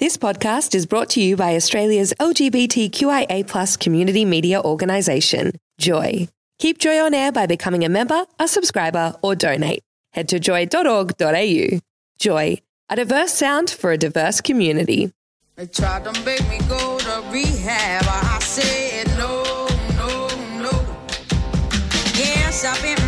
This podcast is brought to you by Australia's LGBTQIA community media organisation, Joy. Keep Joy on air by becoming a member, a subscriber, or donate. Head to joy.org.au. Joy, a diverse sound for a diverse community. They tried to make me go to rehab. I said no, no, no. Yes, I've been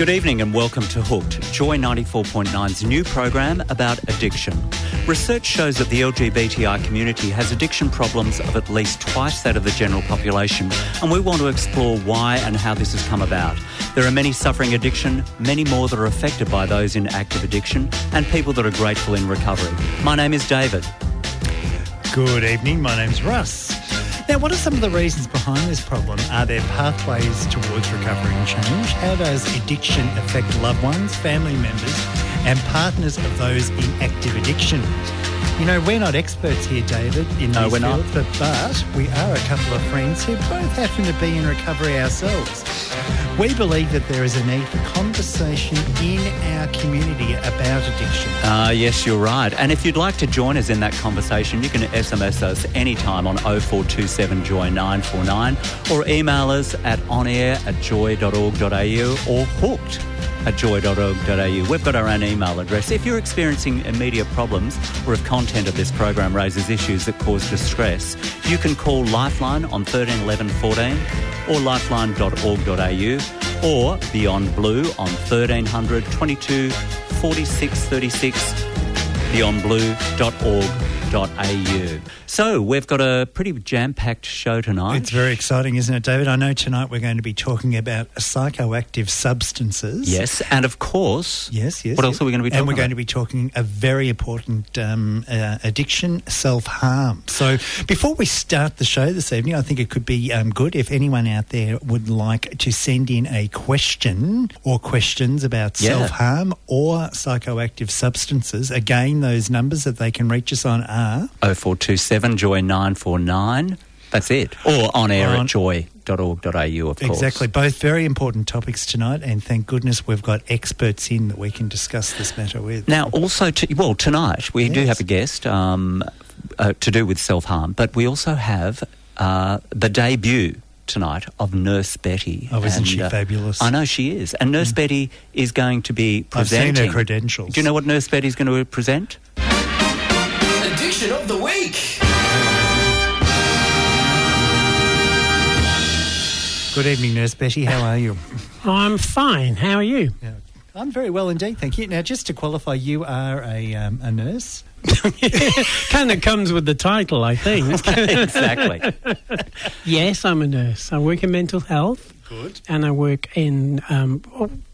Good evening and welcome to Hooked, Joy 94.9's new program about addiction. Research shows that the LGBTI community has addiction problems of at least twice that of the general population, and we want to explore why and how this has come about. There are many suffering addiction, many more that are affected by those in active addiction, and people that are grateful in recovery. My name is David. Good evening, my name's Russ. Now, what are some of the reasons behind this problem? Are there pathways towards recovery and change? How does addiction affect loved ones, family members, and partners of those in active addiction? You know, we're not experts here, David, in No, these fields, but, but we are a couple of friends who both happen to be in recovery ourselves. We believe that there is a need for conversation in our community about addiction. Uh, yes, you're right. And if you'd like to join us in that conversation, you can SMS us anytime on 0427 Joy 949 or email us at onair at joy.org.au or hooked at joy.org.au. We've got our own email address. If you're experiencing immediate problems or if content of this program raises issues that cause distress, you can call Lifeline on 13 11 14 or lifeline.org.au or Beyond Blue on 1300 22 46 36 beyondblue.org.au. So we've got a pretty jam-packed show tonight. It's very exciting, isn't it, David? I know tonight we're going to be talking about psychoactive substances. Yes, and of course, Yes, yes. What yes. else are we going to be talking And we're about? going to be talking a very important um, uh, addiction, self harm. So before we start the show this evening, I think it could be um, good if anyone out there would like to send in a question or questions about Yeah. self harm or psychoactive substances. Again, those numbers that they can reach us on are 0427 Joy 949. That's it. Or on air On- at joy.org.au, of course. Exactly. Both very important topics tonight, and thank goodness we've got experts in that we can discuss this matter with. Now, also, to, well, tonight we do have a guest um, uh, to do with self harm, but we also have uh, the debut tonight of Nurse Betty. Oh, isn't And, she uh, fabulous? I know she is. And Nurse Betty is going to be I've seen her presenting. credentials. Do you know what Nurse Betty's going to present? Addiction of the week. Good evening, Nurse Betty. How are you? I'm fine. How are you? Yeah. I'm very well indeed, thank you. Now, just to qualify, you are a, um, a nurse. kind of comes with the title, I think. exactly. yes, I'm a nurse. I work in mental health. Good. And I work in, um,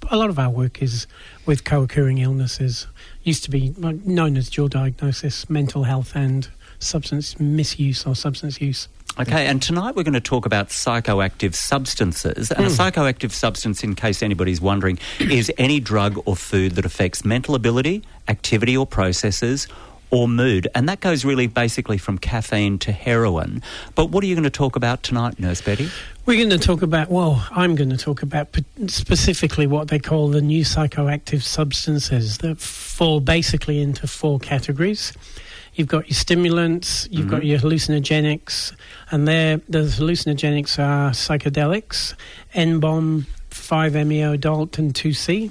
a lot of our work is with co occurring illnesses. Used to be known as dual diagnosis, mental health and substance misuse or substance use. Okay, and tonight we're going to talk about psychoactive substances. And a hmm. psychoactive substance, in case anybody's wondering, is any drug or food that affects mental ability, activity or processes, or mood. And that goes really basically from caffeine to heroin. But what are you going to talk about tonight, Nurse Betty? We're going to talk about, well, I'm going to talk about specifically what they call the new psychoactive substances that fall basically into four categories. You've got your stimulants, you've got mm-hmm. your hallucinogenics, and there the hallucinogenics are psychedelics, N-bomb, 5-MeO-DALT, and 2C,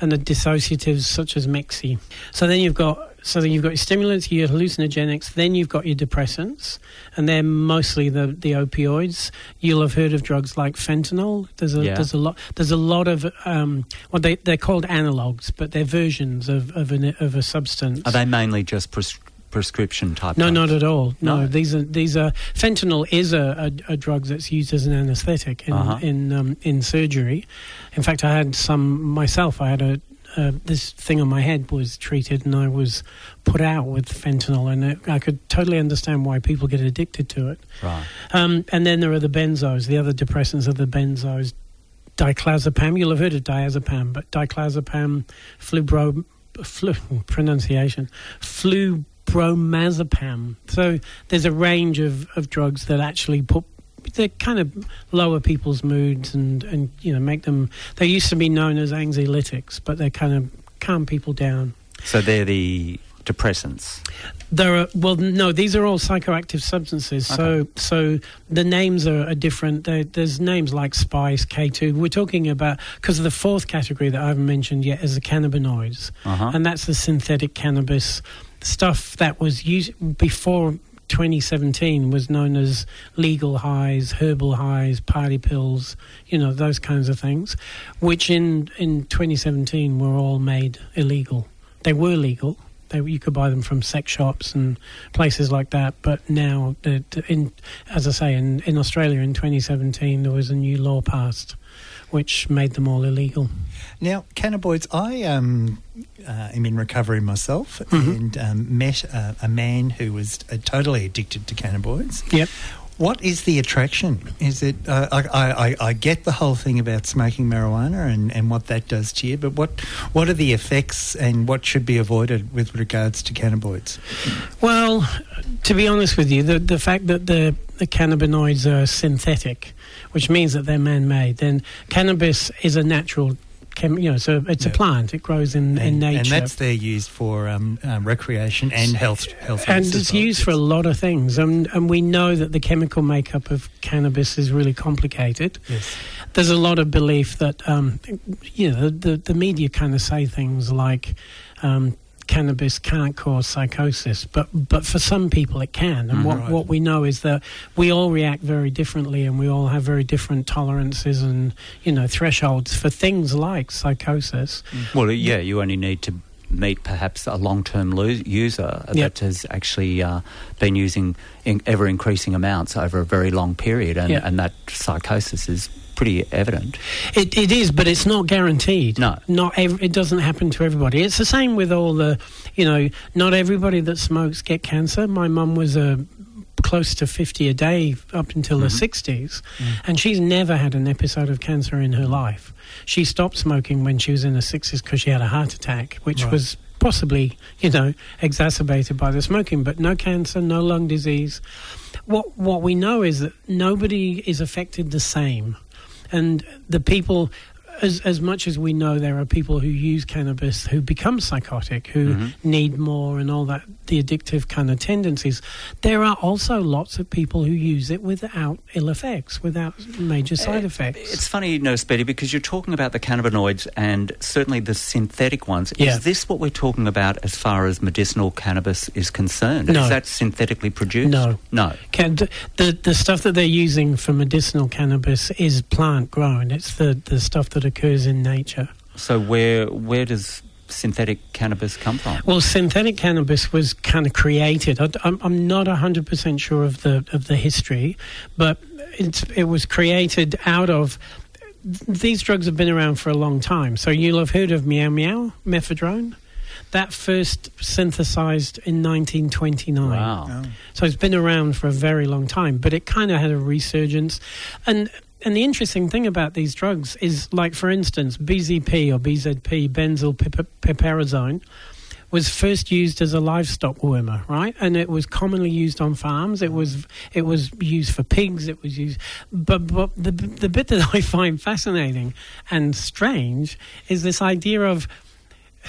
and the dissociatives such as Mexi. So then you've got so then you've got your stimulants, your hallucinogenics, then you've got your depressants, and they're mostly the, the opioids. You'll have heard of drugs like fentanyl. There's a Yeah. there's a lot there's a lot of um, well they they're called analogs, but they're versions of of, an, of a substance. Are they mainly just pres- prescription type? No, drugs? not at all. No, No. these are these are fentanyl is a, a, a drug that's used as an anaesthetic in Uh-huh. in um, in surgery. In fact, I had some myself. I had a uh, this thing on my head was treated, and I was put out with fentanyl, and it, I could totally understand why people get addicted to it. Right. Um, and then there are the benzos. The other depressants are the benzos. Diclazepam. You'll have heard of diazepam, but diclazepam, flubro, flu pronunciation flubromazepam. So there's a range of, of drugs that actually put they kind of lower people's moods and, and you know make them. They used to be known as anxiolytics, but they kind of calm people down. So they're the depressants. There are well, no, these are all psychoactive substances. So, so the names are, are different. There, there's names like spice, K2. We're talking about because the fourth category that I haven't mentioned yet is the cannabinoids, Uh-huh. and that's the synthetic cannabis stuff that was used before 2017 was known as legal highs, herbal highs, party pills, you know those kinds of things, which in in 2017 were all made illegal. They were legal. They, you could buy them from sex shops and places like that. But now, the- in, as I say, in, in Australia in 2017, there was a new law passed which made them all illegal. Now, cannabinoids, I um, uh, am in recovery myself Mm-hmm. and um, met uh, a man who was uh, totally addicted to cannabinoids. Yep. What is the attraction? Is it? Uh, I, I, I- I get the whole thing about smoking marijuana and, and what that does to you, but what what are the effects and what should be avoided with regards to cannabinoids? Well, to be honest with you, the the fact that the the cannabinoids are synthetic, which means that they're man-made, then cannabis is a natural. Chem, you know, so it's Yeah. a plant. It grows in, in nature. and that's they're used for um, um, recreation and health health. and it's well. used for a lot of things, and and we know that the chemical makeup of cannabis is really complicated. Yes. There's a lot of belief that um, you know the, the the media kind of say things like. Um, Cannabis can't cause psychosis, but but for some people it can. And mm-hmm. what, Right. what we know is that we all react very differently, and we all have very different tolerances and you know thresholds for things like psychosis. Well, yeah, you only need to meet perhaps a long-term lo- user Yep. that has actually uh, been using in ever increasing amounts over a very long period, and, Yeah. and that psychosis is pretty evident. It, it is, but it's not guaranteed. No. not ev- it doesn't happen to everybody. It's the same with all the, you know, not everybody that smokes get cancer. My mum was a close to 50 a day up until her 60s mm-hmm. mm. and she's never had an episode of cancer in her life. She stopped smoking when she was in her 60s because she had a heart attack which Right. was possibly you know exacerbated by the smoking but no cancer no lung disease. What what we know is that nobody is affected the same and the people as as much as we know there are people who use cannabis who become psychotic who mm-hmm. need more and all that the addictive kind of tendencies there are also lots of people who use it without ill effects without major eh, side effects It's funny, you know, Speedy, because you're talking about the cannabinoids and certainly the synthetic ones. Yeah. Is this what we're talking about as far as medicinal cannabis is concerned? No. Is that synthetically produced? No. No. Can, the the stuff that they're using for medicinal cannabis is plant grown. It's the, the stuff that occurs in nature. So where where does synthetic cannabis come from? Well, synthetic cannabis was kind of created. I, I'm, I'm not 100% sure of the of the history, but it's, it was created out of. These drugs have been around for a long time. So you'll have heard of meow meow, mephedrone. That first synthesized in 1929. Wow. Oh. So it's been around for a very long time, but it kind of had a resurgence. And and the interesting thing about these drugs is, like for instance, BZP or BZP, benzyl pip- piperazine, was first used as a livestock wormer, right? And it was commonly used on farms. It was it was used for pigs. It was used, but but the the bit that I find fascinating and strange is this idea of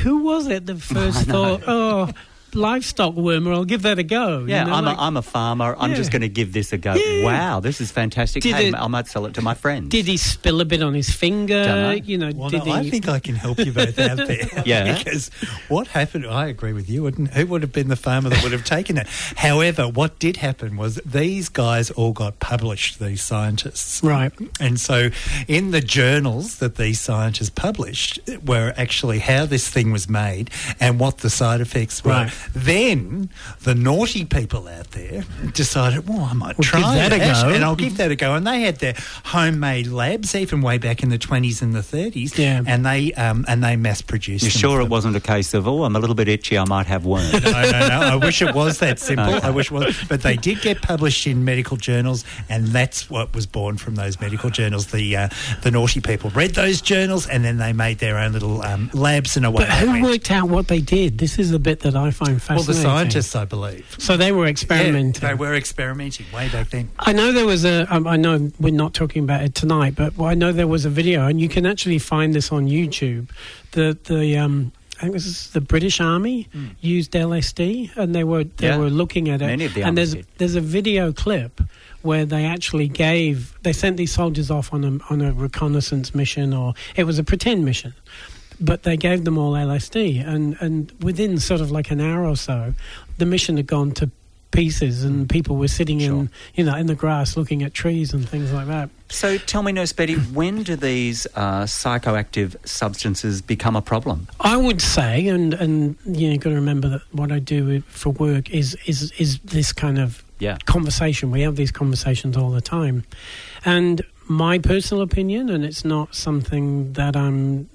who was it that first thought, oh, livestock wormer, I'll give that a go. you Yeah, know, I'm, like- a, I'm a farmer. I'm Yeah. just going to give this a go. Yeah. Wow, this is fantastic. Did hey, it- I might sell it to my friends. Did he spill a bit on his finger? Dunno. You know, Well, did no, he? I think I can help you both out there. Yeah. because what happened, I agree with you. Wouldn't, who would have been the farmer that would have taken it? However, what did happen was these guys all got published, these scientists. Right. And so in the journals that these scientists published were actually how this thing was made and what the side effects were. Right. Then the naughty people out there decided, well, I might We'll try give that a go. and I'll give that a go. And they had their homemade labs, even way back in the twenties and the thirties, Yeah. and they um, and they mass produced. You're them sure it them. wasn't a case of, oh, I'm a little bit itchy, I might have worms? no, no, no. I wish it was that simple. Okay. I wish it was. But they did get published in medical journals, and that's what was born from those medical journals. The uh, the naughty people read those journals, and then they made their own little um, labs and away. But who went. worked out what they did? This is the bit that I find Well, fascinating. the scientists, I believe. So they were experimenting. Yeah, they were experimenting way back then. I know there was a. Um, I know we're not talking about it tonight, but I know there was a video, and you can actually find this on YouTube. The the um, I think this is the British Army used LSD, and they were they Yeah. were looking at it. Many of the and there's did. there's a video clip where they actually gave they sent these soldiers off on a on a reconnaissance mission, or it was a pretend mission. But they gave them all LSD, and, and within sort of like an hour or so, the mission had gone to pieces, and people were sitting in you know in the grass looking at trees and things like that. so tell me, Nurse Betty, when do these uh, psychoactive substances become a problem? I would say, and and you know, you've got to remember that what I do for work is is is this kind of Yeah. conversation. We have these conversations all the time, and my personal opinion, and it's not something that I'm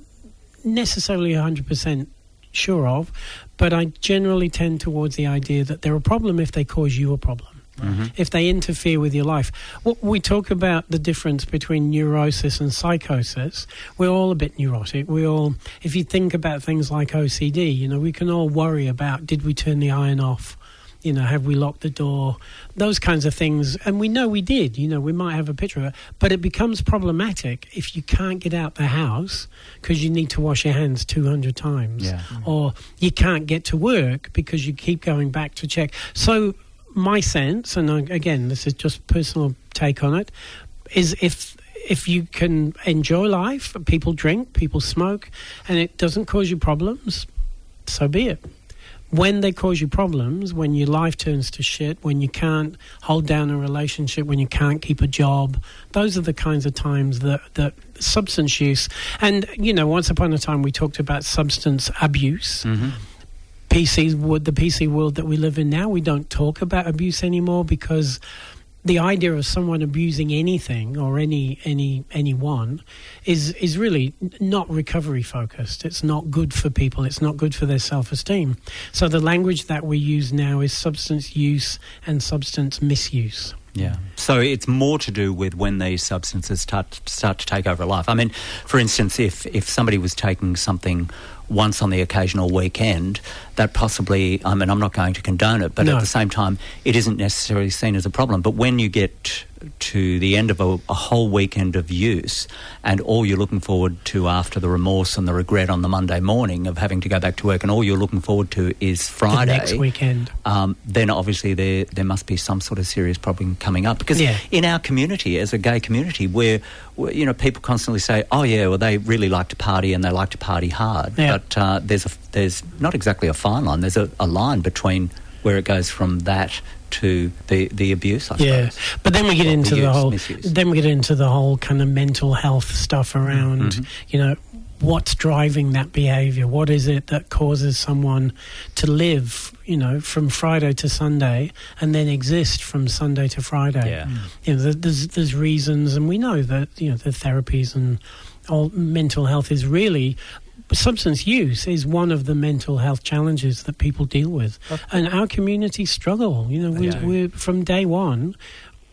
necessarily hundred percent sure of, but I generally tend towards the idea that they're a problem if they cause you a problem. Mm-hmm. If they interfere with your life, what we talk about the difference between neurosis and psychosis. We're all a bit neurotic. We all, if you think about things like OCD, you know, we can all worry about did we turn the iron off, you know, have we locked the door, those kinds of things, and we know we did. You know, we might have a picture of it, but it becomes problematic if you can't get out the house because you need to wash your hands two hundred times, Yeah. or you can't get to work because you keep going back to check. So my sense, and again, this is just personal take on it, is if if you can enjoy life, people drink, people smoke, and it doesn't cause you problems, so be it. When they cause you problems, when your life turns to shit, when you can't hold down a relationship, when you can't keep a job, those are the kinds of times that, that substance use. And, you know, once upon a time we talked about substance abuse. Mm-hmm. PC would the PC world that we live in now, we don't talk about abuse anymore because the idea of someone abusing anything or any any anyone is is really not recovery focused. It's not good for people. It's not good for their self esteem. So the language that we use now is substance use and substance misuse. Yeah. So it's more to do with when these substances start start to take over life. I mean, for instance, if if somebody was taking something once on the occasional weekend, that possibly I mean I'm not going to condone it, but No. at the same time it isn't necessarily seen as a problem. But when you get to the end of a, a whole weekend of use and all you're looking forward to after the remorse and the regret on the Monday morning of having to go back to work and all you're looking forward to is Friday The next weekend. um, then obviously there there must be some sort of serious problem coming up because Yeah. in our community as a gay community where you know people constantly say oh yeah well they really like to party and they like to party hard Yeah. But uh, there's a there's not exactly a fine line there's a, a line between where it goes from that to the the abuse I Yeah, suppose but then we get Or into the use, whole. misuse. Then we get into the whole kind of mental health stuff around. Mm-hmm. You know, what's driving that behaviour? What is it that causes someone to live? You know, from Friday to Sunday, and then exist from Sunday to Friday. Yeah. Mm. You know, there's there's reasons, and we know that you know the therapies and all mental health is really. Substance use is one of the mental health challenges that people deal with, and our community struggle. You know, we, do. we're from day one,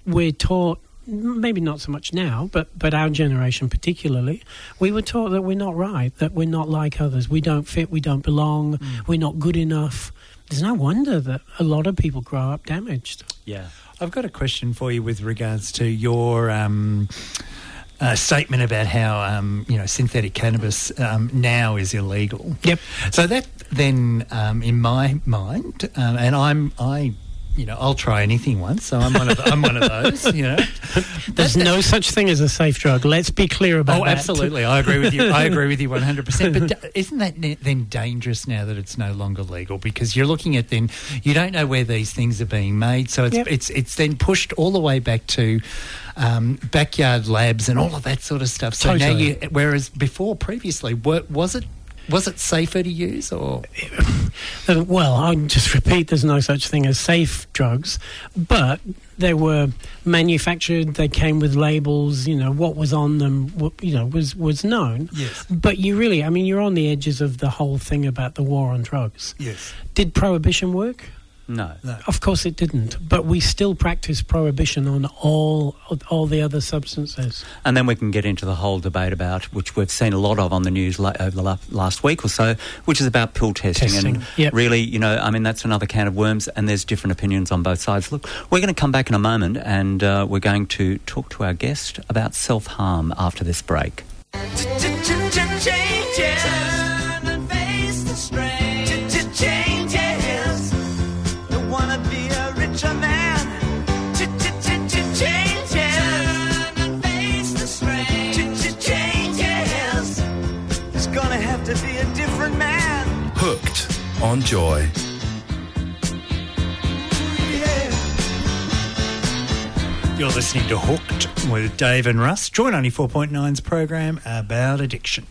we're taught maybe not so much now but but our generation particularly we were taught that we're not right that we're not like others. We don't fit we don't belong we're not good enough. There's no wonder that a lot of people grow up damaged. Yeah. I've got a question for you with regards to your um, uh, statement about how um, you know synthetic cannabis um, now is illegal. Yep. So that then, um, in my mind, um, and I'm I. You know, I'll try anything once, so I'm one of I'm one of those. You know, there's no such thing as a safe drug let's be clear about that. Oh, that absolutely. I agree with you. I agree with you 100%. But isn't that then dangerous now that it's no longer legal? Because you're looking at then, you don't know where these things are being made. So it's, Yep. it's, it's then pushed all the way back to um, backyard labs and all of that sort of stuff. So now you, whereas before, previously, was it, was it safer to use or? Uh, well, I'll just repeat there's no such thing as safe drugs, but they were manufactured, they came with labels, you know, what was on them, what, you know, was, was known. Yes. But you really, I mean, you're on the edges of the whole thing about the war on drugs. Yes. Did prohibition work? No. No. Of course it didn't, but we still practice prohibition on all all the other substances. And then we can get into the whole debate about, which we've seen a lot of on the news la- over the la- last week or so, which is about pill testing. Testing, And yep. really, you know, I mean, that's another can of worms, and there's different opinions on both sides. Look, we're going to come back in a moment, and uh, we're going to talk to our guest about self harm after this break. Hooked on joy. You're listening to Hooked with Dave and Russ. Joy 94.9's program about addiction.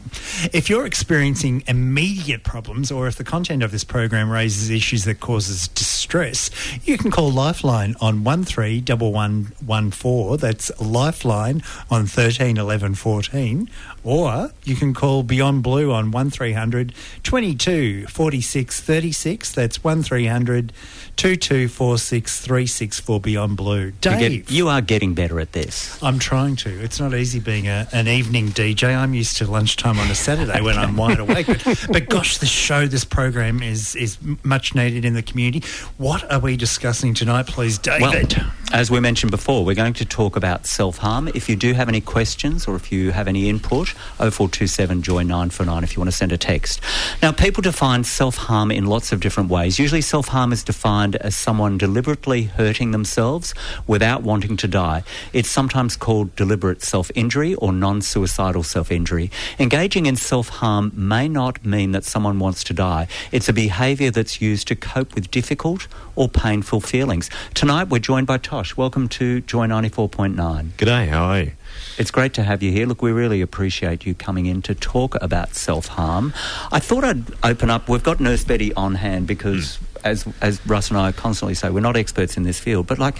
If you're experiencing immediate problems or if the content of this program raises issues that causes distress, you can call Lifeline on 131114. That's Lifeline on 13 11 14. Or you can call Beyond Blue on 1300 22 46 36. That's 1300 2246 36 for Beyond Blue. You, Dave. get, you are getting better at this. I'm trying to. It's not easy being a, an evening DJ. I'm used to lunchtime on a Saturday when I'm wide awake. But, but gosh, this show, this program is is much needed in the community. What are we discussing tonight, please, David? Well, as we mentioned before, we're going to talk about self harm. If you do have any questions or if you have any input, 0427 Joy 949 if you want to send a text. Now, people define self harm in lots of different ways. Usually, self harm is defined as someone deliberately hurting themselves without wanting to die. It's sometimes called deliberate self injury or non suicidal self injury. Engaging in self harm may not mean that someone wants to die, it's a behaviour that's used to cope with difficult or painful feelings. Tonight, we're joined by Tosh. Welcome to Joy 94.9. G'day, how are you? It's great to have you here. Look, we really appreciate you coming in to talk about self harm. I thought I'd open up. We've got Nurse Betty on hand because, hmm. as as Russ and I constantly say, we're not experts in this field. But like,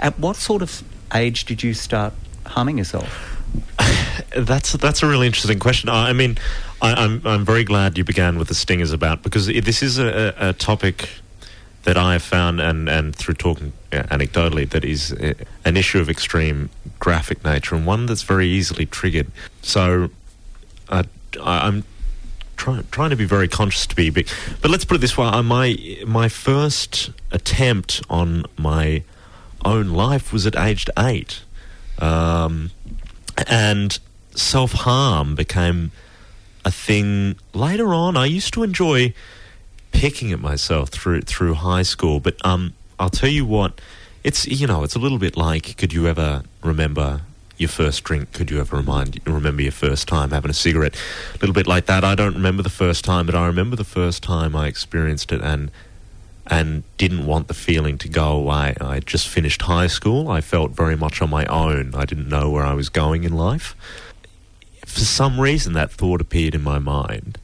at what sort of age did you start harming yourself? That's that's a really interesting question. I I mean, I, I'm I'm very glad you began with the stingers about because this is a, a topic that I have found and and through talking uh, anecdotally that is uh, an issue of extreme graphic nature and one that's very easily triggered. So, I, I'm trying trying to be very conscious to be big. But let's put it this way: uh, my my first attempt on my own life was at aged eight, um, and self harm became a thing later on. I used to enjoy picking at myself through through high school, but um, I'll tell you what, it's you know, it's a little bit like, could you ever remember your first drink? Could you ever remind remember your first time having a cigarette? A little bit like that. I don't remember the first time, but I remember the first time I experienced it and and didn't want the feeling to go away. I just finished high school. I felt very much on my own. I didn't know where I was going in life. For some reason, that thought appeared in my mind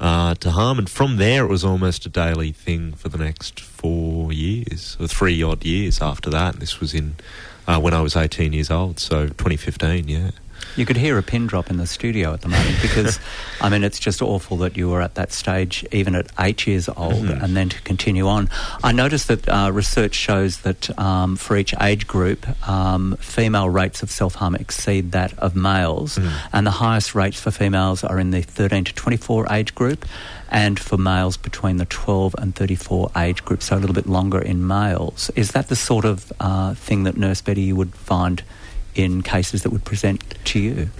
uh, to harm, and from there, it was almost a daily thing for the next four years or three odd years after that. And this was in uh, when I was 18 years old, so 2015, yeah. You could hear a pin drop in the studio at the moment because, I mean, it's just awful that you were at that stage, even at eight years old, Mhm. and then to continue on. I noticed that uh, research shows that um, for each age group, um, female rates of self harm exceed that of males, Mm. and the highest rates for females are in the 13 to 24 age group. And for males between the 12 and 34 age group, so a little bit longer in males. Is that the sort of uh, thing that Nurse Betty you would find in cases that would present to you?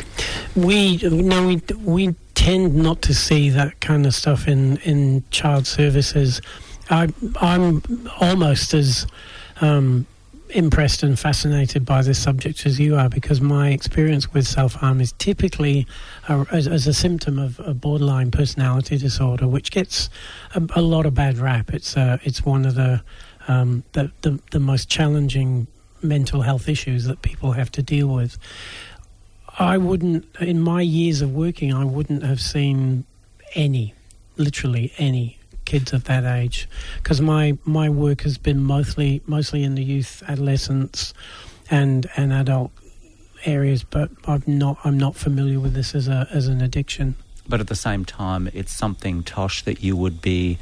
We no, we we tend not to see that kind of stuff in in child services. I, I'm almost as um, impressed and fascinated by this subject as you are because my experience with self harm is typically a, as, as a symptom of a borderline personality disorder, which gets a, a lot of bad rap. It's uh, it's one of the, um, the the the most challenging mental health issues that people have to deal with. I wouldn't, in my years of working, I wouldn't have seen any, literally any kids of that age because my my work has been mostly mostly in the youth, adolescents, and and adult areas. But I'm not I'm not familiar with this as a as an addiction. But at the same time, it's something, Tosh, that you would be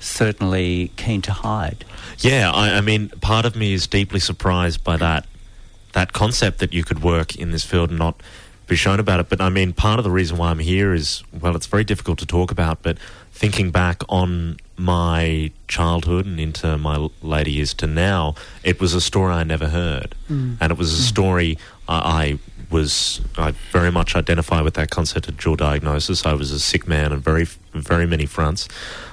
certainly keen to hide. Yeah, I, I mean, part of me is deeply surprised by that that concept that you could work in this field and not be shown about it. But I mean, part of the reason why I'm here is well, it's very difficult to talk about, but thinking back on my childhood and into my later years to now, it was a story I never heard, Mm. and it was a story I, I was I very much identify with that concept of dual diagnosis. I was a sick man on very very many fronts.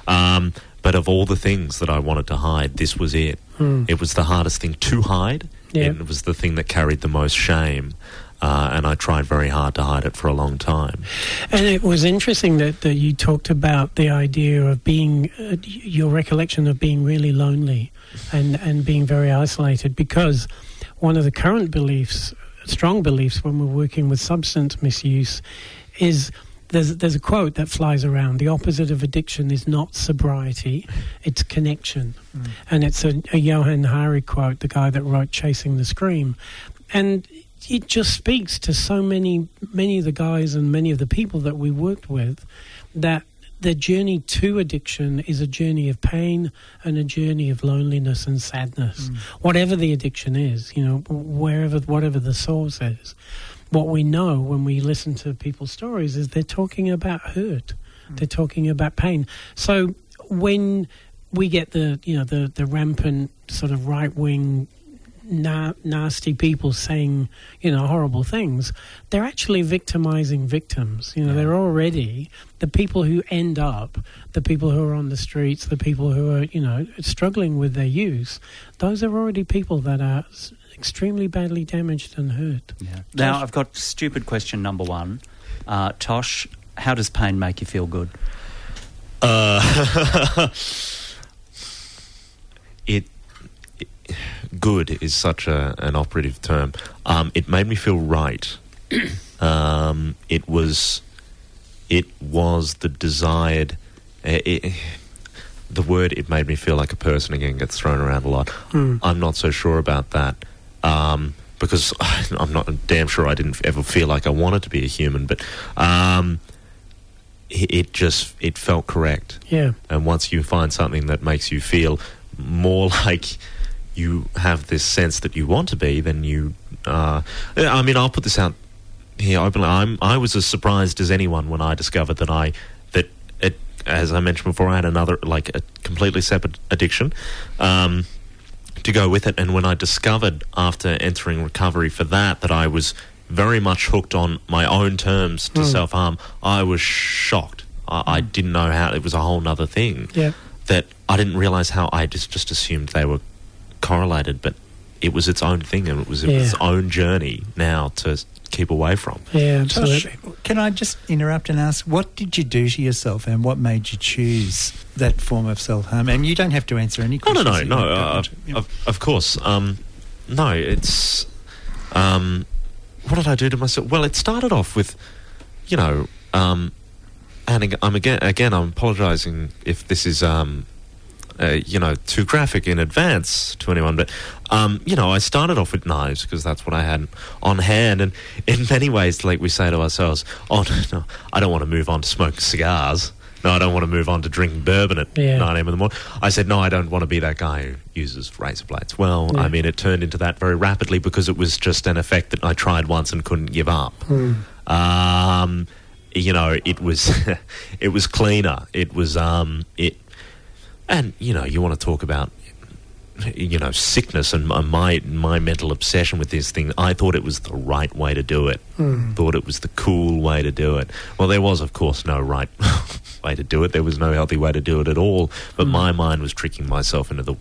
Um, but of all the things that I wanted to hide, this was it. Mm. It was the hardest thing to hide, Yeah. and it was the thing that carried the most shame. Uh, and I tried very hard to hide it for a long time. And it was interesting that, that you talked about the idea of being, uh, your recollection of being really lonely and, and being very isolated because one of the current beliefs, strong beliefs when we're working with substance misuse is there's, there's a quote that flies around. The opposite of addiction is not sobriety, it's connection. Hmm. And it's a, a Johann Hari quote, the guy that wrote Chasing the Scream. And it just speaks to so many many of the guys and many of the people that we worked with that the journey to addiction is a journey of pain and a journey of loneliness and sadness. Hmm. Whatever the addiction is you know wherever whatever the source is what we know when we listen to people's stories is they're talking about hurt hmm. they're talking about pain so when we get the you know the the rampant sort of right wing na- nasty people saying, you know, horrible things, they're actually victimizing victims. You know, they're already the people who end up, the people who are on the streets, the people who are, you know, struggling with their use. Those are already people that are extremely badly damaged and hurt. Yeah. Now, I've got stupid question number one. Uh, Tosh, how does pain make you feel good? Uh, it, it- good is such a, an operative term. Um, it made me feel right. um, it was it was the desired. eh, It, the word it made me feel like a person again gets thrown around a lot. I'm not so sure about that um, because I'm not damn sure I didn't ever feel like I wanted to be a human, but um, it, it just it felt correct. Yeah. And once you find something that makes you feel more like you have this sense that you want to be, then you. Uh, I mean, I'll put this out here openly. I'm I was as surprised as anyone when I discovered that I that it, as I mentioned before, I had another like a completely separate addiction. Um, to go with it. And when I discovered after entering recovery for that that I was very much hooked on my own terms to hmm. self harm, I was shocked. I, I hmm. didn't know how it was a whole other thing. Yeah. That I didn't realize how I just just assumed they were correlated, but it was its own thing and it was its own journey now to keep away from. Yeah, Josh, absolutely. can I just interrupt and ask, what did you do to yourself and what made you choose that form of self harm? And you don't have to answer any No, no, questions. no, no. Uh, want to. Yeah. of, of course. Um, no, it's. Um, what did I do to myself? Well, it started off with, you know, um, and I'm again, again, I'm apologising if this is, um, uh, you know, too graphic in advance to anyone, but, um, you know, I started off with knives because that's what I had on hand, and in many ways, like we say to ourselves, oh no, I don't want to move on to smoking cigars. No, I don't want to move on to drinking bourbon at Yeah. 9 a.m. in the morning. I said, no, I don't want to be that guy who uses razor blades. Well, Yeah. I mean, it turned into that very rapidly because it was just an effect that I tried once and couldn't give up. Um, you know, it was it was cleaner. It was um, it, and you know, you want to talk about you know sickness and my my my mental obsession with this thing. I thought it was the right way to do it. Thought it was the cool way to do it. Well, there was, of course, no right way to do it. There was no healthy way to do it at all. But my mind was tricking myself into the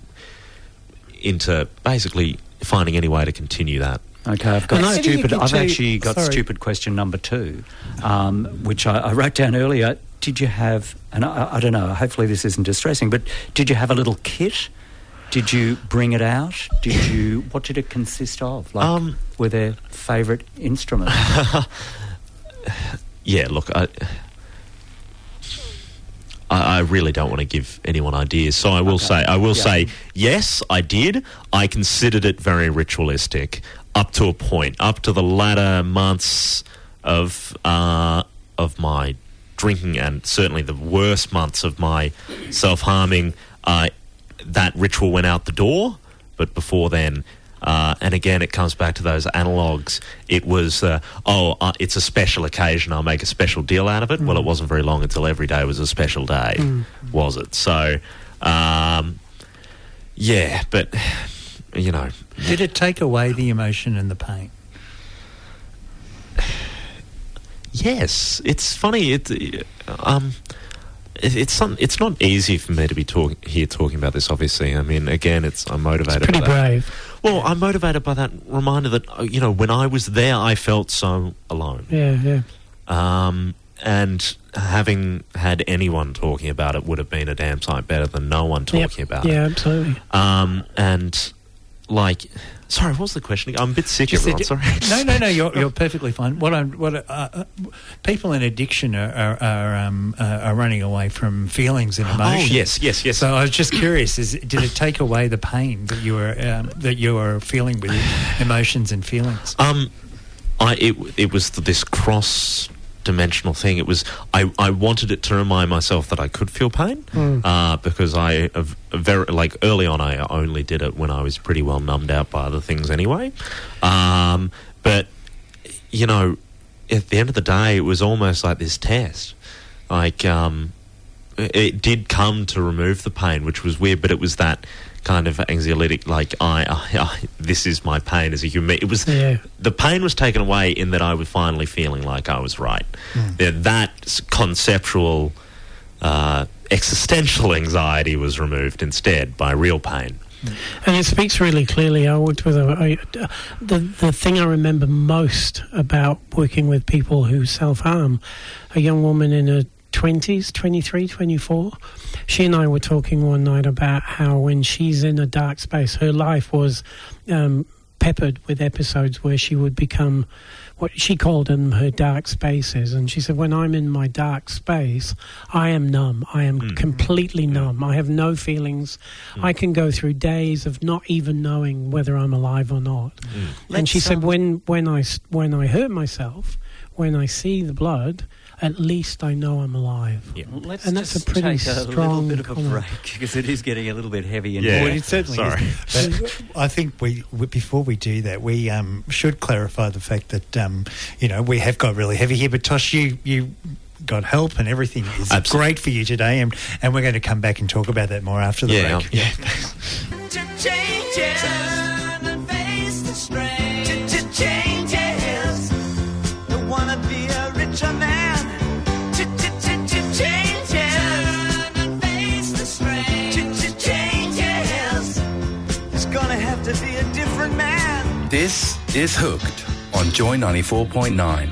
into basically finding any way to continue that. Okay, I've got stupid. I've actually got sorry. stupid question number two, um, which I, I wrote down earlier. Did you have? And I, I don't know. Hopefully, this isn't distressing. But did you have a little kit? Did you bring it out? Did you? What did it consist of? Like, Um, were there favourite instruments? Yeah, look, I, I, I really don't want to give anyone ideas. So I will say, I will Yeah. say, yes, I did. I considered it very ritualistic up to a point, up to the latter months of uh, of my drinking, and certainly the worst months of my self harming. Uh, that ritual went out the door, but before then. Uh, and again, it comes back to those analogues. It was, uh, oh, uh, it's a special occasion. I'll make a special deal out of it. Well, it wasn't very long until every day was a special day, was it? So, um, yeah, but you know, Did it take away the emotion and the pain? Yes, it's funny. It, um, it, it's some, It's not easy for me to be talking here talking about this. Obviously, I mean, again, it's I'm motivated. Pretty by that. brave. Well, I'm motivated by that reminder that uh, you know when I was there, I felt so alone. Yeah, yeah. Um, and having had anyone talking about it would have been a damn sight better than no one talking Yep. about Yeah, it. Yeah, absolutely. Um, and like, sorry, what was the question? I'm a bit sick, Just everyone. Sorry. No, no, no. You're, you're perfectly fine. What I'm, what uh, uh, people in addiction are are, are, um, uh, are running away from feelings and emotions. Oh emotions. yes, yes, yes. So I was just curious: is did it take away the pain that you were um, that you were feeling with emotions and feelings? Um, I it it was this cross dimensional thing. It was I, I wanted it to remind myself that I could feel pain uh, because I uh, very like early on I only did it when I was pretty well numbed out by other things anyway. Um, but you know, at the end of the day, it was almost like this test. Like um, it did come to remove the pain, which was weird, but it was that kind of anxiolytic, like I, I, I this is my pain as a human. It was Yeah. the pain was taken away in that I was finally feeling like I was right. Yeah, that conceptual, uh, existential anxiety was removed instead by real pain. And it speaks really clearly. I worked with a, a, the the thing I remember most about working with people who self harm, a young woman in her twenties, 23, 24. She and I were talking one night about how when she's in a dark space, her life was um, peppered with episodes where she would become what she called them her dark spaces. And she said, When I'm in my dark space, I am numb. I am completely numb. I have no feelings. I can go through days of not even knowing whether I'm alive or not. And she Let's, said, um, when, when, I, s- when I hurt myself, when I see the blood, at least I know I'm alive. Yeah. Well, Let's And that's a just pretty take a little strong bit of a comment. break because it is getting a little bit heavy. And Yeah. Well, it certainly Sorry. is. But I think we, we before we do that, we um, should clarify the fact that um, you know we have got really heavy here. But Tosh, you you got help and everything is Absolutely. great for you today, and and we're going to come back and talk about that more after the Yeah, break. yeah. This is Hooked on Joy 94.9.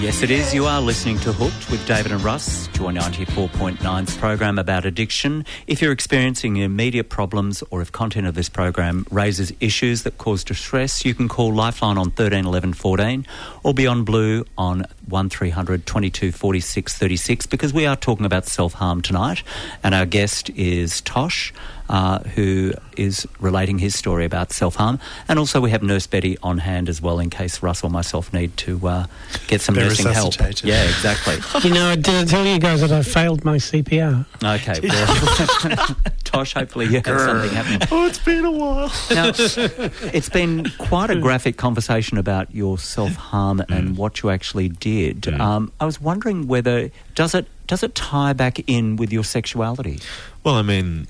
Yes, it is. You are listening to Hooked with David and Russ, Joy 94.9's program about addiction. If you're experiencing immediate problems or if content of this program raises issues that cause distress, you can call Lifeline on 13 11 14 or Beyond Blue on 1300 22 46 36 because we are talking about self harm tonight. And our guest is Tosh. Uh, who is relating his story about self harm. And also, we have Nurse Betty on hand as well in case Russ or myself need to uh, get some Be nursing help. resuscitated. Yeah, exactly. You know, did I tell you guys that I failed my CPR? Okay, well, Tosh, hopefully you have something happening. Oh, it's been a while. Now, it's been quite a graphic conversation about your self harm and what you actually did. Um, I was wondering whether does it does it tie back in with your sexuality? Well, I mean,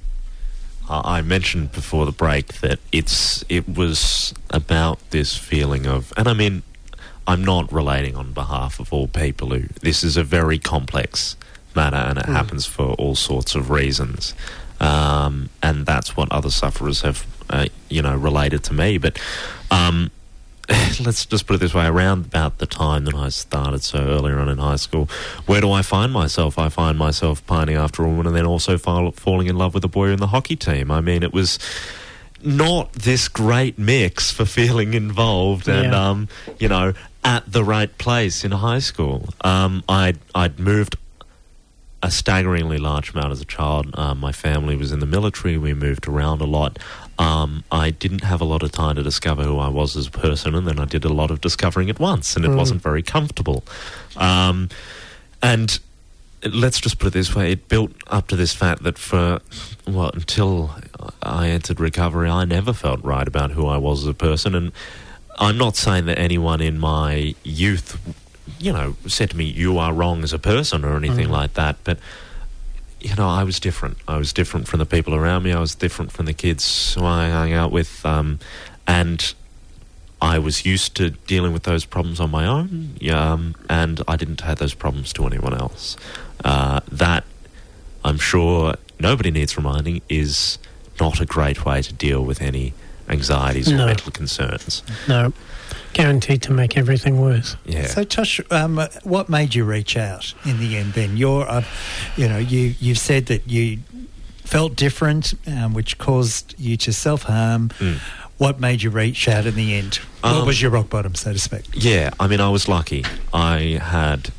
I mentioned before the break that it's it was about this feeling of, and I mean, I'm not relating on behalf of all people who. This is a very complex matter, and it happens for all sorts of reasons, um, and that's what other sufferers have, uh, you know, related to me. But um, let's just put it this way around about the time that I started, so earlier on in high school, where do I find myself? I find myself pining after a woman and then also fall, falling in love with a boy in the hockey team. I mean, it was not this great mix for feeling involved and, Yeah. um, you know, at the right place in high school. Um, I'd, I'd moved a staggeringly large amount as a child. Um, my family was in the military. We moved around a lot. Um, I didn't have a lot of time to discover who I was as a person, and then I did a lot of discovering at once, and it wasn't very comfortable. Um, and let's just put it this way: it built up to this fact that for well until I entered recovery, I never felt right about who I was as a person, and I'm not saying that anyone in my youth, you know, said to me, "You are wrong as a person" or anything like that, but. You know, I was different. I was different from the people around me. I was different from the kids who I hung out with, um, and I was used to dealing with those problems on my own, um, and I didn't have those problems to anyone else. Uh, that, I'm sure nobody needs reminding, is not a great way to deal with any anxieties No. or mental concerns. No, guaranteed to make everything worse. Yeah. So, Tosh, um, what made you reach out in the end? Then you're, uh, you know, you you've said that you felt different, um, which caused you to self harm. What made you reach out in the end? what Um, was your rock bottom, so to speak? Yeah, I mean, I was lucky. I had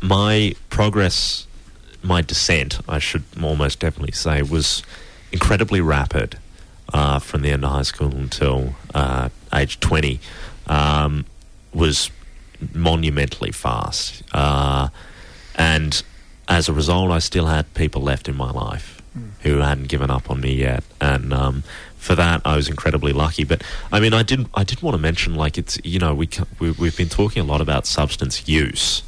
my progress, my descent, I should almost definitely say, was incredibly rapid uh, from the end of high school until uh, age 20. Um, was monumentally fast. Uh, and as a result, I still had people left in my life who hadn't given up on me yet. And um, for that, I was incredibly lucky. But I mean, I did I did want to mention like it's you know we, we we've been talking a lot about substance use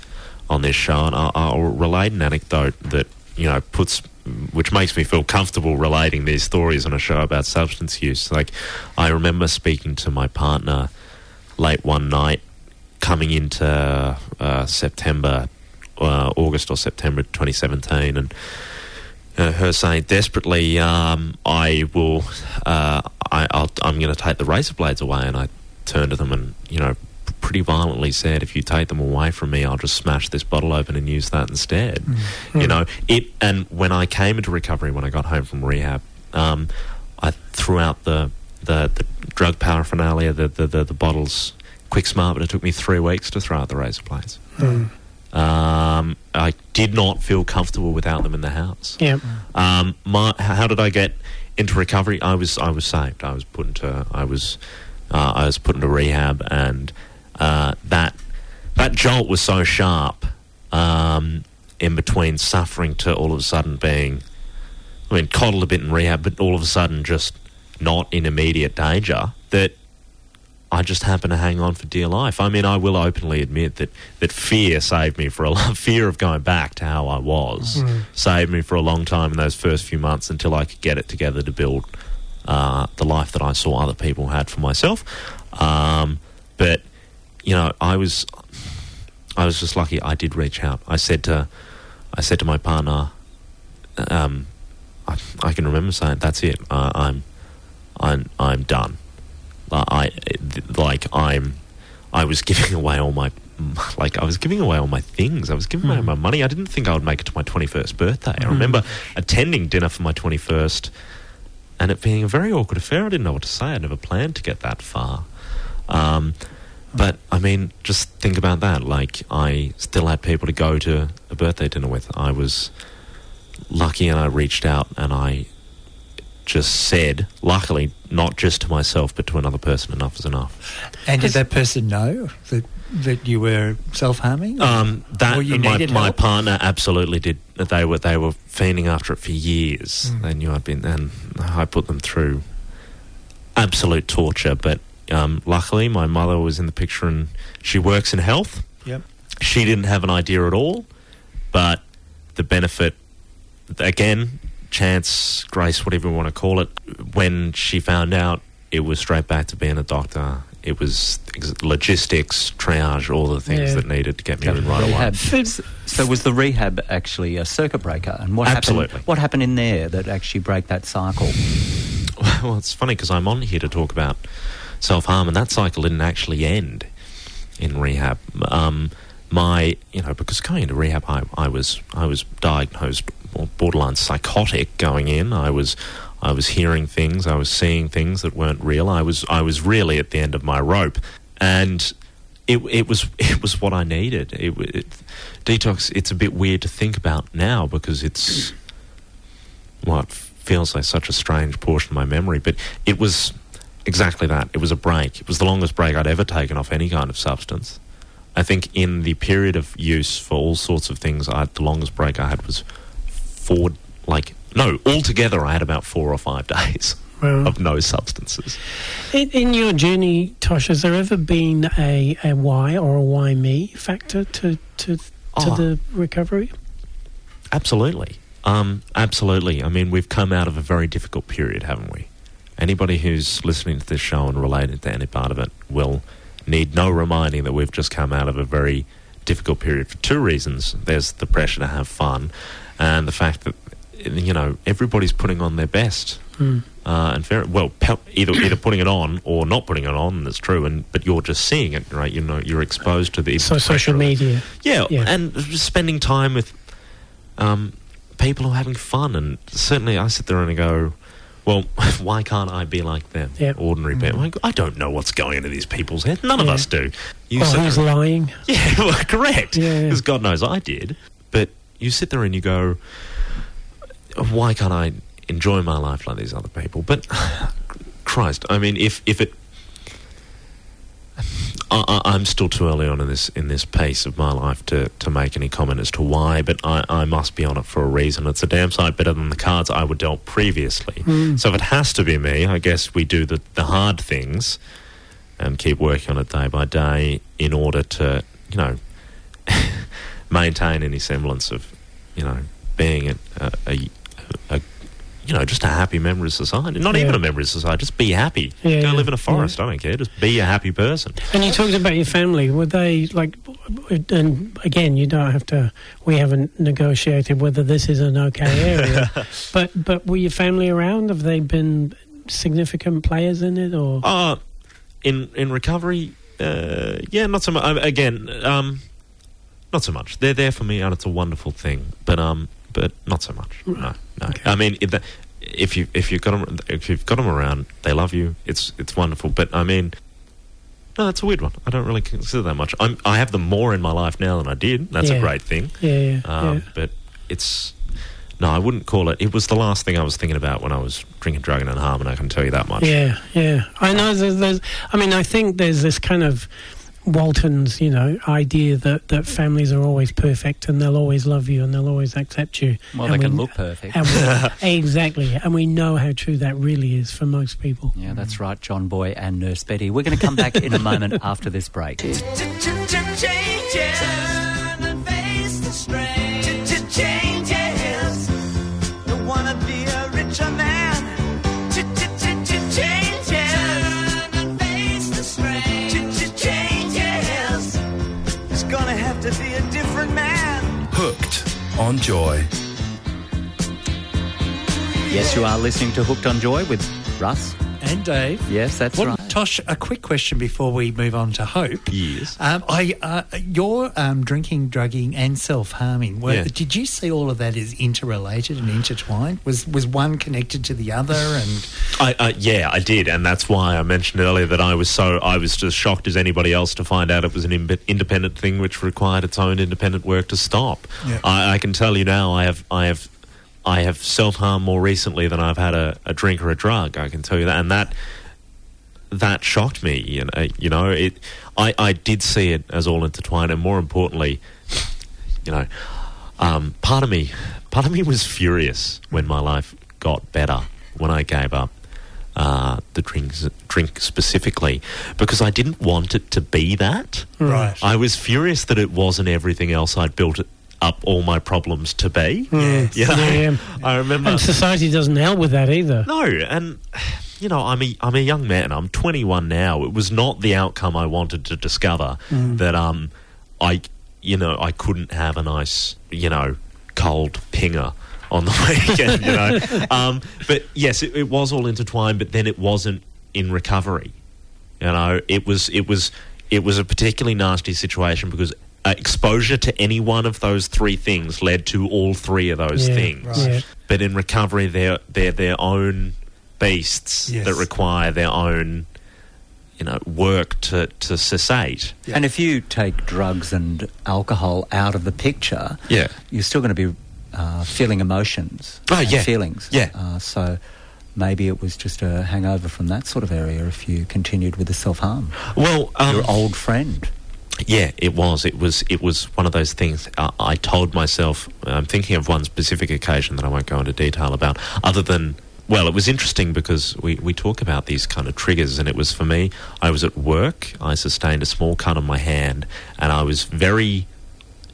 on this show, and I'll, I'll relate an anecdote that you know puts which makes me feel comfortable relating these stories on a show about substance use. Like I remember speaking to my partner late one night, coming into uh, September, uh, August or September 2017, and uh, her saying desperately, um, "I will, uh, I, I'll, I'm going to take the razor blades away." And I turned to them and you know, pretty violently said, "If you take them away from me, I'll just smash this bottle open and use that instead." You know, it. And when I came into recovery, when I got home from rehab, um, I threw out the the, the drug paraphernalia, the, the the the bottles, quick smart, but it took me three weeks to throw out the razor blades. Um, I did not feel comfortable without them in the house. Yeah. Um, my, how did I get into recovery? I was I was saved. I was put into I was uh, I was put into rehab, and uh, that that jolt was so sharp. Um, in between suffering to all of a sudden being, I mean, coddled a bit in rehab, but all of a sudden just not in immediate danger. That I just happened to hang on for dear life. I mean, I will openly admit that, that fear saved me for a long fear of going back to how I was saved me for a long time in those first few months until I could get it together to build uh, the life that I saw other people had for myself. Um, but you know, I was I was just lucky. I did reach out. I said to I said to my partner, um, I, I can remember saying, "That's it. I'm I'm I'm done." I like I'm I was giving away all my like I was giving away all my things. I was giving away my money. I didn't think I would make it to my 21st birthday. I remember attending dinner for my 21st and it being a very awkward affair. I didn't know what to say. I never planned to get that far. Um, but I mean, just think about that. Like I still had people to go to a birthday dinner with. I was lucky and I reached out and I just said, luckily, not just to myself, but to another person, enough is enough. And did that person know that that you were self harming? Um, that Or you my, needed my help? partner absolutely did. They were they were fiending after it for years. Mm. They knew I'd been, and I put them through absolute torture. But um, luckily, my mother was in the picture, and she works in health. Yep. She didn't have an idea at all, but the benefit, again, chance, grace, whatever you want to call it, when she found out, it was straight back to being a doctor. It was logistics, triage, all the things Yeah. that needed to get me in right away. So was the rehab actually a circuit breaker? And what Absolutely. happened? What happened in there that actually break that cycle? Well, it's funny because I'm on here to talk about self harm, and that cycle didn't actually end in rehab. Um, my, you know, because going into rehab, I, I was I was diagnosed borderline psychotic going in. I was I was hearing things, I was seeing things that weren't real. I was I was really at the end of my rope, and it, it was it was what I needed. It, it detox. It's a bit weird to think about now because it's well, it feels like such a strange portion of my memory. But it was exactly that. It was a break. It was the longest break I'd ever taken off any kind of substance. I think in the period of use for all sorts of things, I the longest break I had was four. Like no, altogether I had about four or five days Well, of no substances. in, in your journey, Tosh, has there ever been a, a why or a why me factor to to to Oh. the recovery? Absolutely. Um, absolutely. I mean, we've come out of a very difficult period, haven't we? Anybody who's listening to this show and related to any part of it will need no reminding that we've just come out of a very difficult period for two reasons. There's the pressure to have fun, and the fact that you know everybody's putting on their best. Mm. Uh, and fair, well, pe- either either putting it on or not putting it on. That's true, and but you're just seeing it, right? You know, you're exposed to the So social pressure of it. media. Yeah, Yeah. and just spending time with um, people who are having fun. And certainly I sit there and I go, well, why can't I be like them? Yeah. Ordinary people. Like, I don't know what's going into these people's heads. None of us do. You Or who's there- lying? yeah, well, correct. Yeah. Because God knows I did. But you sit there and you go, why can't I enjoy my life like these other people? But Christ, I mean, if if it, I, I, I'm still too early on in this in this pace of my life to, to make any comment as to why. But I, I must be on it for a reason. It's a damn sight better than the cards I were dealt previously. Hmm. So if it has to be me, I guess we do the the hard things and keep working on it day by day in order to, you know, maintain any semblance of, you know, being a, a, a, a you know, just a happy member of society. Not Yeah. even a member of society, just be happy. Yeah, Go yeah, live in a forest, I don't care. Just be a happy person. And you talked about your family. Were they like? And again, you don't have to. We haven't negotiated whether this is an okay area. but but were your family around? Have they been significant players in it, or Uh, in in recovery, uh, yeah, not so much. Again, um, not so much. They're there for me, and it's a wonderful thing. But um, but not so much. No, no. I mean, if, the, if you if you've got them if you've got them around, they love you. It's it's wonderful. But I mean. No, that's a weird one. I don't really consider that much. I'm, I have them more in my life now than I did. That's a great thing. yeah, yeah, Um, yeah. But it's no, I wouldn't call it. It was the last thing I was thinking about when I was drinking, drugging, and harming. I can tell you that much. Yeah, yeah. I know there's, there's I mean, I think there's this kind of Walton's, you know, idea that, that mm. families are always perfect and they'll always love you and they'll always accept you. Well, And they can look perfect. And we, exactly. And we know how true that really is for most people. Yeah, that's mm. right, John Boy and Nurse Betty. We're going to come back in a moment after this break. On Joy. Yes, you are listening to Hooked on Joy with Russ. And Dave. Yes, that's Well, right. Tosh, a quick question before we move on to hope. Yes. Um, I, uh, your um, drinking, drugging, and self harming. Yeah. Did you see all of that as interrelated and intertwined? Was was one connected to the other? And I, I, yeah, I did, and that's why I mentioned earlier that I was so I was just shocked as anybody else to find out it was an Im- independent thing which required its own independent work to stop. Yeah. I, I can tell you now, I have, I have, I have self harm more recently than I've had a, a drink or a drug. I can tell you that, and that that shocked me. You know, you know it. I, I did see it as all intertwined, and more importantly, you know, um, part of me, part of me was furious when my life got better when I gave up uh, the drinks, drink specifically, because I didn't want it to be that. right, I was furious that it wasn't everything else I'd built it up all my problems to be. You know? Yeah. I remember. And society doesn't help with that either. No, and you know, I'm a I'm a young man. I'm 21 now. It was not the outcome I wanted to discover that um I you know I couldn't have a nice you know cold pinger on the weekend. you know, um, but yes, it, it was all intertwined. But then it wasn't in recovery. You know, it was it was it was a particularly nasty situation because. Uh, exposure to any one of those three things led to all three of those Yeah, things right. Yeah. but in recovery they're they're their own beasts Yes. that require their own you know, work to, to cessate. And if you take drugs and alcohol out of the picture, Yeah. you're still going to be uh, feeling emotions. Oh, yeah. feelings. Yeah. Uh, so maybe it was just a hangover from that sort of area. If you continued with the self harm, Well, um, your old friend. Yeah, it was. It was. It was one of those things. Uh, I told myself. I'm thinking of one specific occasion that I won't go into detail about. Other than, well, it was interesting because we we talk about these kind of triggers, and it was for me. I was at work. I sustained a small cut on my hand, and I was very,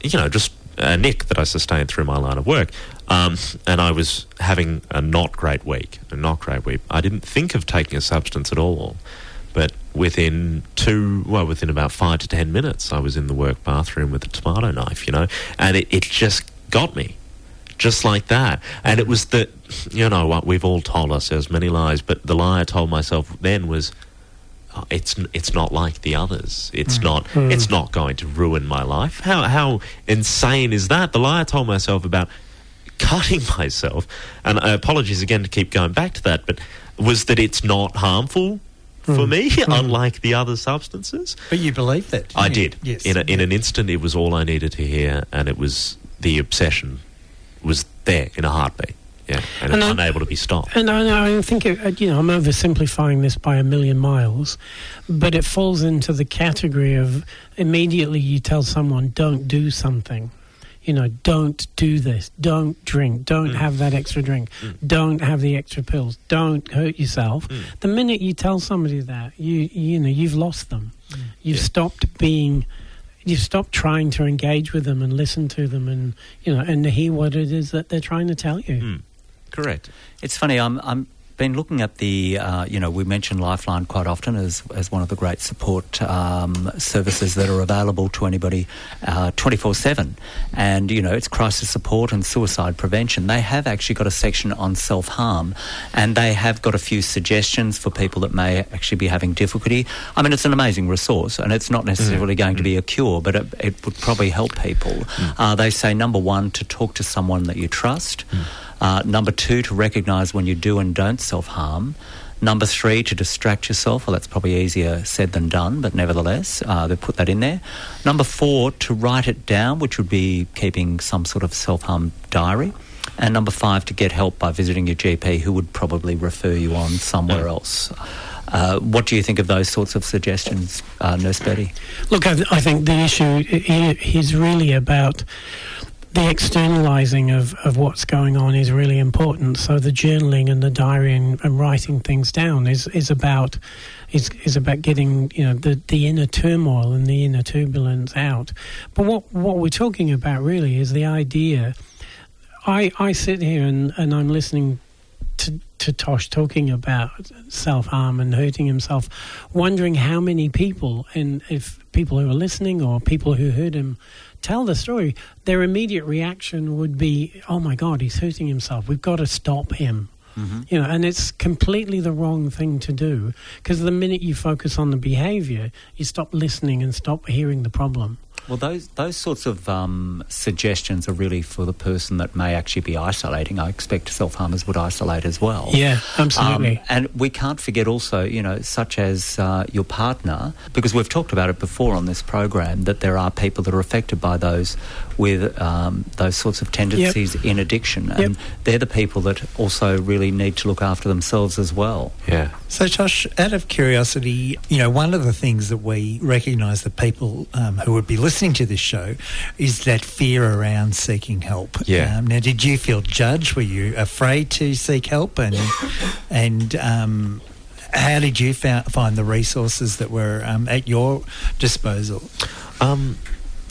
you know, just a nick that I sustained through my line of work. Um, and I was having a not great week. A not great week. I didn't think of taking a substance at all. But within two, well, within about five to ten minutes, I was in the work bathroom with a tomato knife, you know, and it, it just got me, just like that. And it was the, you know what, we've all told ourselves many lies, but the lie I told myself then was, oh, it's it's not like the others. It's not it's not going to ruin my life. How how insane is that? The lie I told myself about cutting myself, and uh, apologies again to keep going back to that, but was that it's not harmful for me, unlike the other substances. But you believe that? I Yeah. did. Yes. In, a, in an instant, it was all I needed to hear, and it was the obsession was there in a heartbeat. Yeah, and, And it's I- unable to be stopped. And I, I think, it, uh, you know, I'm oversimplifying this by a million miles, but it falls into the category of immediately you tell someone, don't do something. You know, don't do this, don't drink, don't mm. have that extra drink, mm. don't have the extra pills, don't hurt yourself. Mm. The minute you tell somebody that, you you know, you've lost them. You've Yeah. stopped being you've stopped trying to engage with them and listen to them and you know and hear what it is that they're trying to tell you. Correct. It's funny. I'm I'm been looking at the. Uh, you know, we mention Lifeline quite often as as one of the great support um, services that are available to anybody twenty four seven. And you know, it's crisis support and suicide prevention. They have actually got a section on self harm, and they have got a few suggestions for people that may actually be having difficulty. I mean, it's an amazing resource, and it's not necessarily going to be a cure, but it, it would probably help people. Uh, they say number one to talk to someone that you trust. Uh, number two, to recognise when you do and don't self harm. Number three, to distract yourself. Well, that's probably easier said than done, but nevertheless, uh, they put that in there. Number four, to write it down, which would be keeping some sort of self harm diary. And number five, to get help by visiting your GP, who would probably refer you on somewhere else. Uh, what do you think of those sorts of suggestions, uh, Nurse Betty? Look, I, I think the issue i- i- is really about the externalizing of, of what's going on is really important. So the journaling and the diary and, and writing things down is, is about is, is about getting you know the, the inner turmoil and the inner turbulence out. But what what we're talking about really is the idea. I I sit here and, and I'm listening to, to Tosh talking about self harm and hurting himself, wondering how many people, and if people who are listening or people who heard him tell the story, their immediate reaction would be, "Oh my God, he's hurting himself. We've got to stop him." Mm-hmm. You know, and it's completely the wrong thing to do because the minute you focus on the behavior, you stop listening and stop hearing the problem. Well, those those sorts of um, suggestions are really for the person that may actually be isolating. I expect self harmers would isolate as well. Yeah, absolutely. Um, and we can't forget also, you know, such as uh, your partner, because we've talked about it before on this program, that there are people that are affected by those with um, those sorts of tendencies in addiction, and they're the people that also really need to look after themselves as well. Yeah. So, Tosh, out of curiosity, you know, one of the things that we recognise that people um, who would be listening to this show is that fear around seeking help. Yeah. Um, now, did you feel judged? Were you afraid to seek help? And and um, how did you fou- find the resources that were um, at your disposal? Um,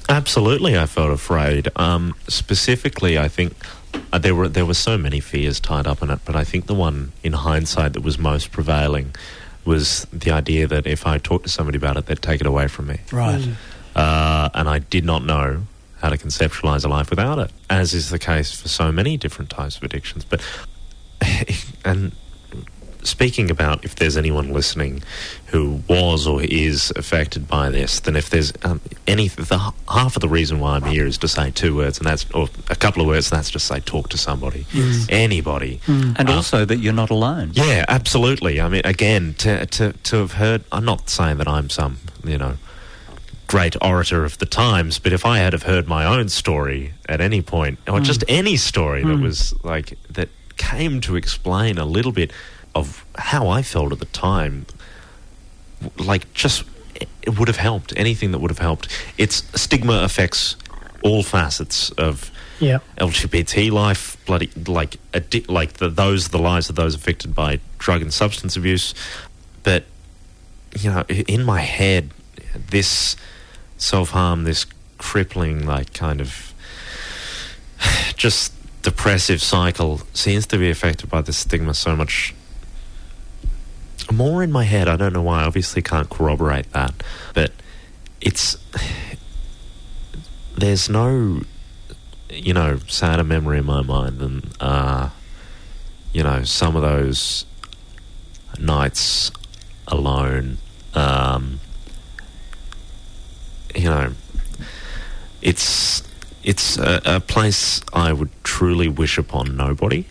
absolutely, I felt afraid. Um, specifically, I think uh, there were there were so many fears tied up in it, but I think the one in hindsight that was most prevailing was the idea that if I talked to somebody about it, they'd take it away from me. Right. Uh, and I did not know how to conceptualize a life without it, as is the case for so many different types of addictions. But and speaking about if there's anyone listening who was or is affected by this, then if there's um, any, the, half of the reason why I'm here is to say two words, and that's or a couple of words, and that's just say talk to somebody, anybody. And Uh, also that you're not alone. yeah, absolutely. I mean, again, to to to have heard, I'm not saying that I'm some, you know, great orator of the times, but if I had have heard my own story at any point, or hmm. just any story that hmm. was like that came to explain a little bit of how I felt at the time, like just it would have helped. Anything that would have helped. It's stigma affects all facets of Yeah. LGBT life, bloody like addi- like the, those the lives of those affected by drug and substance abuse. But you know, in my head, this self harm, this crippling, like kind of just depressive cycle seems to be affected by this stigma so much more in my head. I don't know why. I obviously can't corroborate that, but it's there's no you know sadder memory in my mind than uh, you know some of those nights alone. Um, you know, it's it's a, a place I would truly wish upon nobody.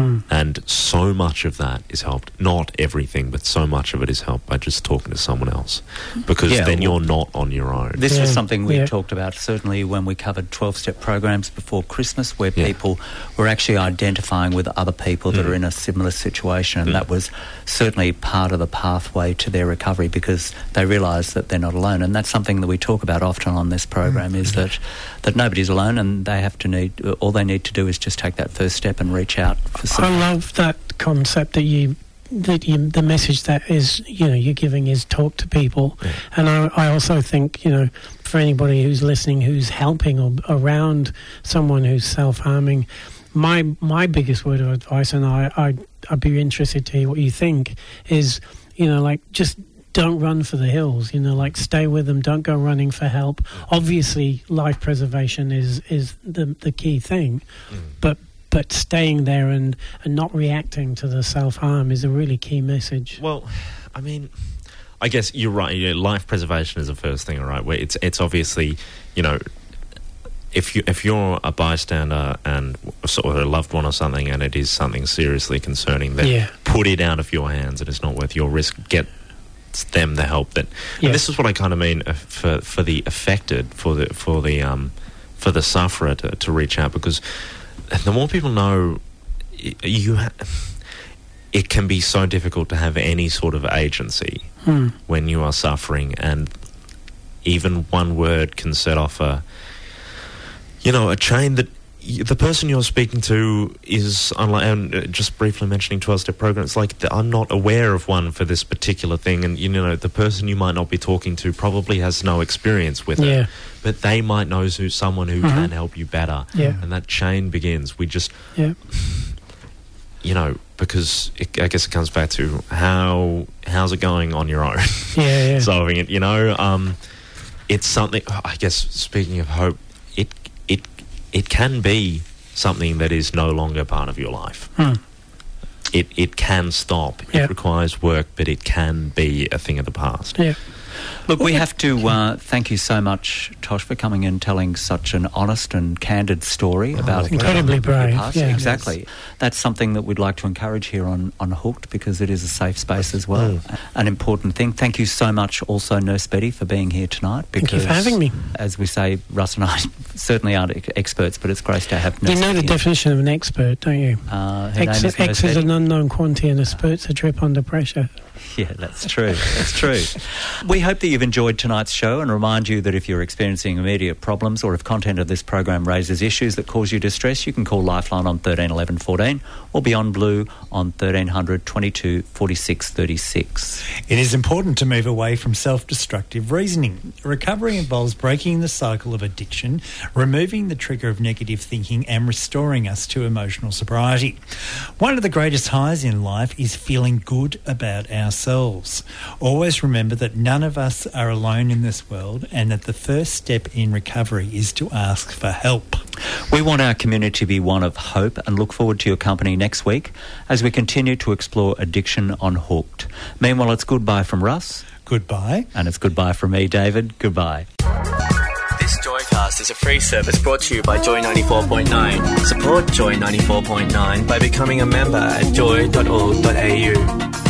Hmm. And so much of that is helped. Not everything, but so much of it is helped by just talking to someone else. Mm-hmm. Because Yeah, then well- you're not on your own. This was something we yeah. talked about certainly when we covered 12 step programs before Christmas, where Yeah. people were actually identifying with other people that mm. are in a similar situation. And mm. that was certainly part of the pathway to their recovery because they realise that they're not alone. And that's something that we talk about often on this program mm. is that, that nobody's alone and they have to need, all they need to do is just take that first step and reach out for I love that concept that you that you the message that is you know you're giving is talk to people, and I, I also think you know for anybody who's listening who's helping or around someone who's self harming, my my biggest word of advice, and I, I I'd be interested to hear what you think is you know like just don't run for the hills you know like stay with them don't go running for help. Obviously life preservation is is the the key thing. Mm. But but staying there and, and not reacting to the self harm is a really key message. Well, I mean, I guess you're right. Yeah, life preservation is the first thing, all right. Where it's it's obviously, you know, if you if you're a bystander and sort of a loved one or something, and it is something seriously concerning, then Yeah. put it out of your hands. And It is not worth your risk. Get them the help that. Yeah. And this is what I kind of mean uh, for for the affected, for the for the um for the sufferer to, to reach out because the more people know, you. Ha- it can be so difficult to have any sort of agency Hmm. when you are suffering, and even one word can set off a, you know, a chain that the person you're speaking to is unlike. And uh, just briefly mentioning twelve-step program, it's like the, I'm not aware of one for this particular thing, and you know, the person you might not be talking to probably has no experience with Yeah. it, but they might know who someone who Mhm. can help you better, Yeah. and that chain begins. We just Yeah. you know, because it, I guess it comes back to how how's it going on your own, Yeah, yeah. solving it. You know, um, it's something. I guess speaking of hope, it it can be something that is no longer part of your life. Hmm. It it can stop. It requires work, but it can be a thing of the past. Yeah. Look, we have to uh, thank you so much, Tosh, for coming and telling such an honest and candid story about Incredibly brave, past. yeah. exactly. That's something that we'd like to encourage here on, on Hooked because it is a safe space as well. An important thing. Thank you so much, also, Nurse Betty, for being here tonight. Thank you for having me. As we say, Russ and I certainly aren't ex- experts, but it's great to have Nurse You know the Betty. definition of an expert, don't you? Uh, X, is X is an unknown quantity and a spurt's a drip under pressure. Yeah, that's true. That's true. we hope that you've enjoyed tonight's show and remind you that if you're experiencing immediate problems or if content of this program raises issues that cause you distress, you can call Lifeline on 13 11 14 or Beyond Blue on 1300 22 46 36. It is important to move away from self destructive reasoning. Recovery involves breaking the cycle of addiction, removing the trigger of negative thinking, and restoring us to emotional sobriety. One of the greatest highs in life is feeling good about ourselves. Always remember that none of us are alone in this world and that the first step in recovery is to ask for help. We want our community to be one of hope and look forward to your company next week as we continue to explore addiction on Hooked. Meanwhile, it's goodbye from Russ. Goodbye. And it's goodbye from me, David. Goodbye. This Joycast is a free service brought to you by Joy 94.9. Support Joy 94.9 by becoming a member at joy.org.au.